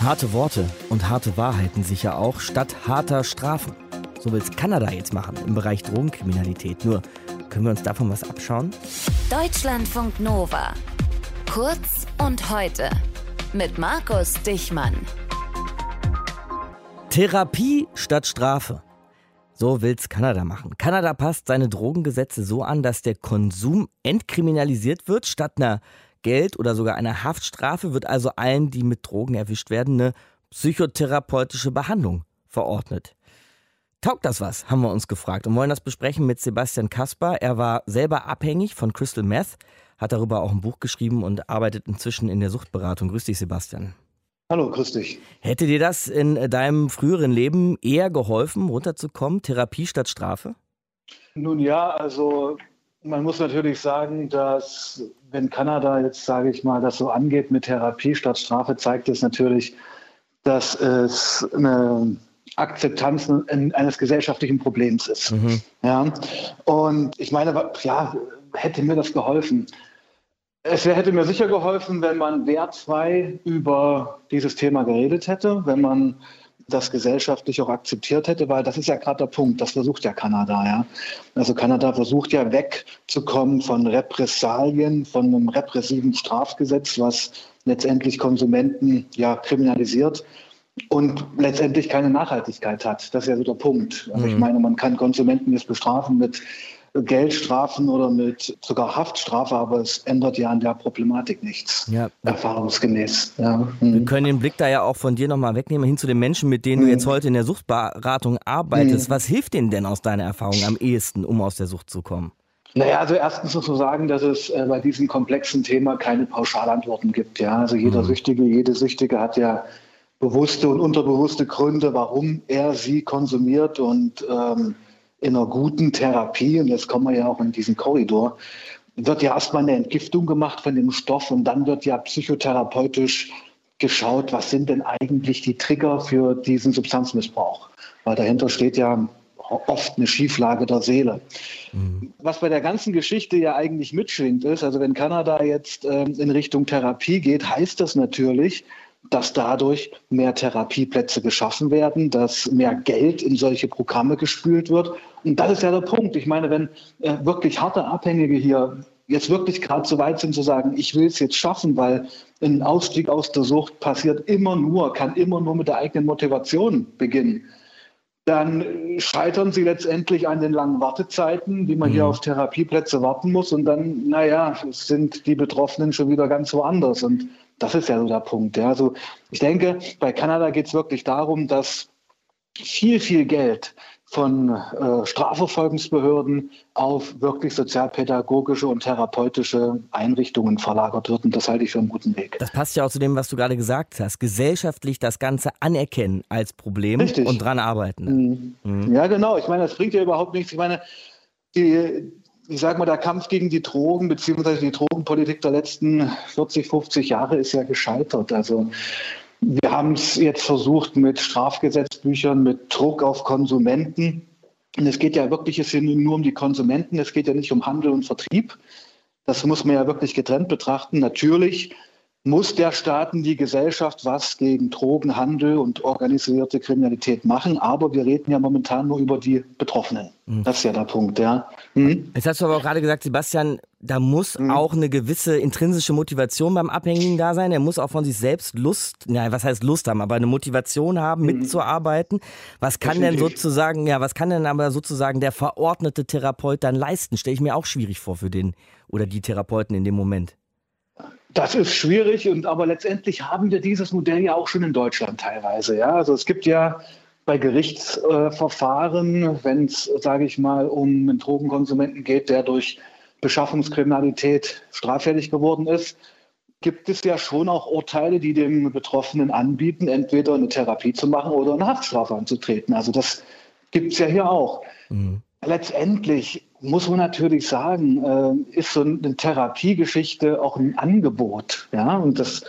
Harte Worte und harte Wahrheiten sicher auch, statt harter Strafen. So will es Kanada jetzt machen im Bereich Drogenkriminalität. Nur, können wir uns davon was abschauen? Deutschlandfunk Nova. Kurz und heute. Mit Markus Dichmann. Therapie statt Strafe. So will's Kanada machen. Kanada passt seine Drogengesetze so an, dass der Konsum entkriminalisiert wird. Statt einer Geld- oder sogar einer Haftstrafe wird also allen, die mit Drogen erwischt werden, eine psychotherapeutische Behandlung verordnet. Taugt das was, haben wir uns gefragt und wollen das besprechen mit Sebastian Kasper. Er war selber abhängig von Crystal Meth, hat darüber auch ein Buch geschrieben und arbeitet inzwischen in der Suchtberatung. Grüß dich, Sebastian. Hallo, grüß dich. Hätte dir das in deinem früheren Leben eher geholfen, runterzukommen? Therapie statt Strafe? Nun ja, also man muss natürlich sagen, dass wenn Kanada jetzt, sage ich mal, das so angeht mit Therapie statt Strafe, zeigt es natürlich, dass es eine Akzeptanz eines gesellschaftlichen Problems ist. Mhm. Ja? Und ich meine, ja, hätte mir das geholfen? Es hätte mir sicher geholfen, wenn man wertfrei über dieses Thema geredet hätte, wenn man das gesellschaftlich auch akzeptiert hätte, weil das ist ja gerade der Punkt, das versucht ja Kanada, ja. Also Kanada versucht ja wegzukommen von Repressalien, von einem repressiven Strafgesetz, was letztendlich Konsumenten ja kriminalisiert und letztendlich keine Nachhaltigkeit hat. Das ist ja so der Punkt. Also mhm. ich meine, man kann Konsumenten jetzt bestrafen mit Geldstrafen oder mit sogar Haftstrafe, aber es ändert ja an der Problematik nichts, ja. erfahrungsgemäß. Ja. Mhm. Wir können den Blick da ja auch von dir nochmal wegnehmen, hin zu den Menschen, mit denen mhm. du jetzt heute in der Suchtberatung arbeitest. Mhm. Was hilft denen denn aus deiner Erfahrung am ehesten, um aus der Sucht zu kommen? Naja, also erstens muss man sagen, dass es äh, bei diesem komplexen Thema keine Pauschalantworten gibt. Ja? Also jeder mhm. Süchtige, jede Süchtige hat ja bewusste und unterbewusste Gründe, warum er sie konsumiert und ähm, in einer guten Therapie, und jetzt kommen wir ja auch in diesen Korridor, wird ja erstmal eine Entgiftung gemacht von dem Stoff und dann wird ja psychotherapeutisch geschaut, was sind denn eigentlich die Trigger für diesen Substanzmissbrauch. Weil dahinter steht ja oft eine Schieflage der Seele. Mhm. Was bei der ganzen Geschichte ja eigentlich mitschwingt ist, also wenn Kanada jetzt ähm, in Richtung Therapie geht, heißt das natürlich, dass dadurch mehr Therapieplätze geschaffen werden, dass mehr Geld in solche Programme gespült wird. Und das ist ja der Punkt. Ich meine, wenn äh, wirklich harte Abhängige hier jetzt wirklich gerade so weit sind zu sagen, ich will es jetzt schaffen, weil ein Ausstieg aus der Sucht passiert immer nur, kann immer nur mit der eigenen Motivation beginnen, dann scheitern sie letztendlich an den langen Wartezeiten, wie man mhm. hier auf Therapieplätze warten muss. Und dann, naja, sind die Betroffenen schon wieder ganz woanders. Und das ist ja so der Punkt. Ja. Also ich denke, bei Kanada geht es wirklich darum, dass viel, viel Geld von äh, Strafverfolgungsbehörden auf wirklich sozialpädagogische und therapeutische Einrichtungen verlagert wird. Und das halte ich für einen guten Weg. Das passt ja auch zu dem, was du gerade gesagt hast. Gesellschaftlich das Ganze anerkennen als Problem Richtig. und dran arbeiten. Mhm. Mhm. Ja, genau. Ich meine, das bringt ja überhaupt nichts. Ich meine, die, ich sage mal, der Kampf gegen die Drogen beziehungsweise die Drogenpolitik der letzten 40, 50 Jahre ist ja gescheitert. Also wir haben es jetzt versucht mit Strafgesetzbüchern, mit Druck auf Konsumenten. Und es geht ja wirklich es nur um die Konsumenten, es geht ja nicht um Handel und Vertrieb. Das muss man ja wirklich getrennt betrachten. Natürlich muss der Staat und die Gesellschaft was gegen Drogenhandel und organisierte Kriminalität machen. Aber wir reden ja momentan nur über die Betroffenen. Mhm. Das ist ja der Punkt, ja. Mhm. Jetzt hast du aber auch gerade gesagt, Sebastian, da muss mhm. auch eine gewisse intrinsische Motivation beim Abhängigen da sein. Er muss auch von sich selbst Lust, nein, was heißt Lust haben, aber eine Motivation haben, mhm. mitzuarbeiten. Was kann denn sozusagen, ja, was kann denn aber sozusagen der verordnete Therapeut dann leisten? Stelle ich mir auch schwierig vor für den oder die Therapeuten in dem Moment. Das ist schwierig und aber letztendlich haben wir dieses Modell ja auch schon in Deutschland teilweise. Ja, also es gibt ja bei Gerichtsverfahren, äh, wenn es, sage ich mal, um einen Drogenkonsumenten geht, der durch Beschaffungskriminalität straffällig geworden ist, gibt es ja schon auch Urteile, die dem Betroffenen anbieten, entweder eine Therapie zu machen oder eine Haftstrafe anzutreten. Also das gibt es ja hier auch. Mhm. Letztendlich muss man natürlich sagen, äh, ist so eine Therapiegeschichte auch ein Angebot. Ja, und das,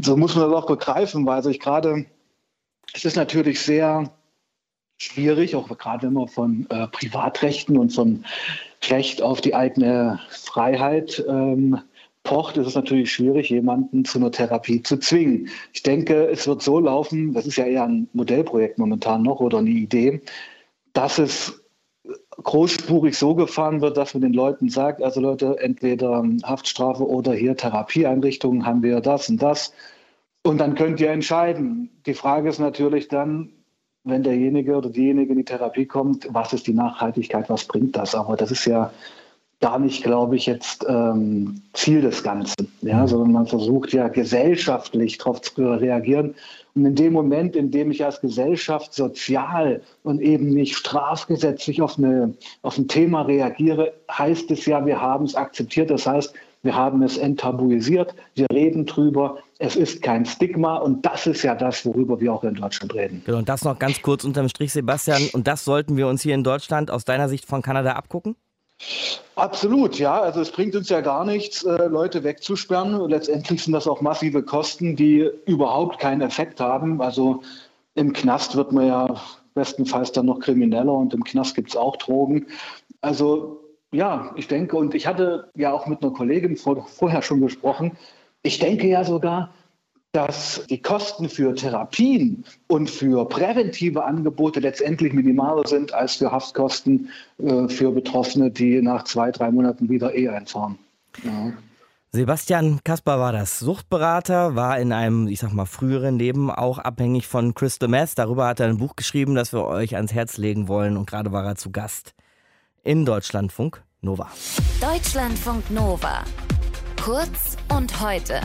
so muss man das auch begreifen, weil sich gerade, es ist natürlich sehr schwierig, auch gerade wenn man von äh, Privatrechten und von Recht auf die eigene Freiheit ähm, pocht, ist es natürlich schwierig, jemanden zu einer Therapie zu zwingen. Ich denke, es wird so laufen, das ist ja eher ein Modellprojekt momentan noch oder eine Idee, dass es großspurig so gefahren wird, dass man den Leuten sagt, also Leute, entweder Haftstrafe oder hier Therapieeinrichtungen haben wir das und das. Und dann könnt ihr entscheiden. Die Frage ist natürlich dann, wenn derjenige oder diejenige in die Therapie kommt, was ist die Nachhaltigkeit, was bringt das? Aber das ist ja gar nicht, glaube ich, jetzt ähm, Ziel des Ganzen, ja, mhm. sondern man versucht ja gesellschaftlich darauf zu reagieren. Und in dem Moment, in dem ich als Gesellschaft sozial und eben nicht strafgesetzlich auf, eine, auf ein Thema reagiere, heißt es ja, wir haben es akzeptiert. Das heißt, wir haben es enttabuisiert, wir reden drüber, es ist kein Stigma und das ist ja das, worüber wir auch in Deutschland reden. Genau, und das noch ganz kurz unterm Strich, Sebastian, und das sollten wir uns hier in Deutschland aus deiner Sicht von Kanada abgucken? Absolut, ja. Also es bringt uns ja gar nichts, äh, Leute wegzusperren. Letztendlich sind das auch massive Kosten, die überhaupt keinen Effekt haben. Also im Knast wird man ja bestenfalls dann noch krimineller und im Knast gibt es auch Drogen. Also ja, ich denke, und ich hatte ja auch mit einer Kollegin vor, vorher schon gesprochen, ich denke ja sogar, dass die Kosten für Therapien und für präventive Angebote letztendlich minimaler sind als für Haftkosten äh, für Betroffene, die nach zwei, drei Monaten wieder eh einfahren. Ja. Sebastian Kasper war das Suchtberater, war in einem, ich sag mal, früheren Leben auch abhängig von Crystal Meth. Darüber hat er ein Buch geschrieben, das wir euch ans Herz legen wollen. Und gerade war er zu Gast in Deutschlandfunk Nova. Deutschlandfunk Nova. Kurz und heute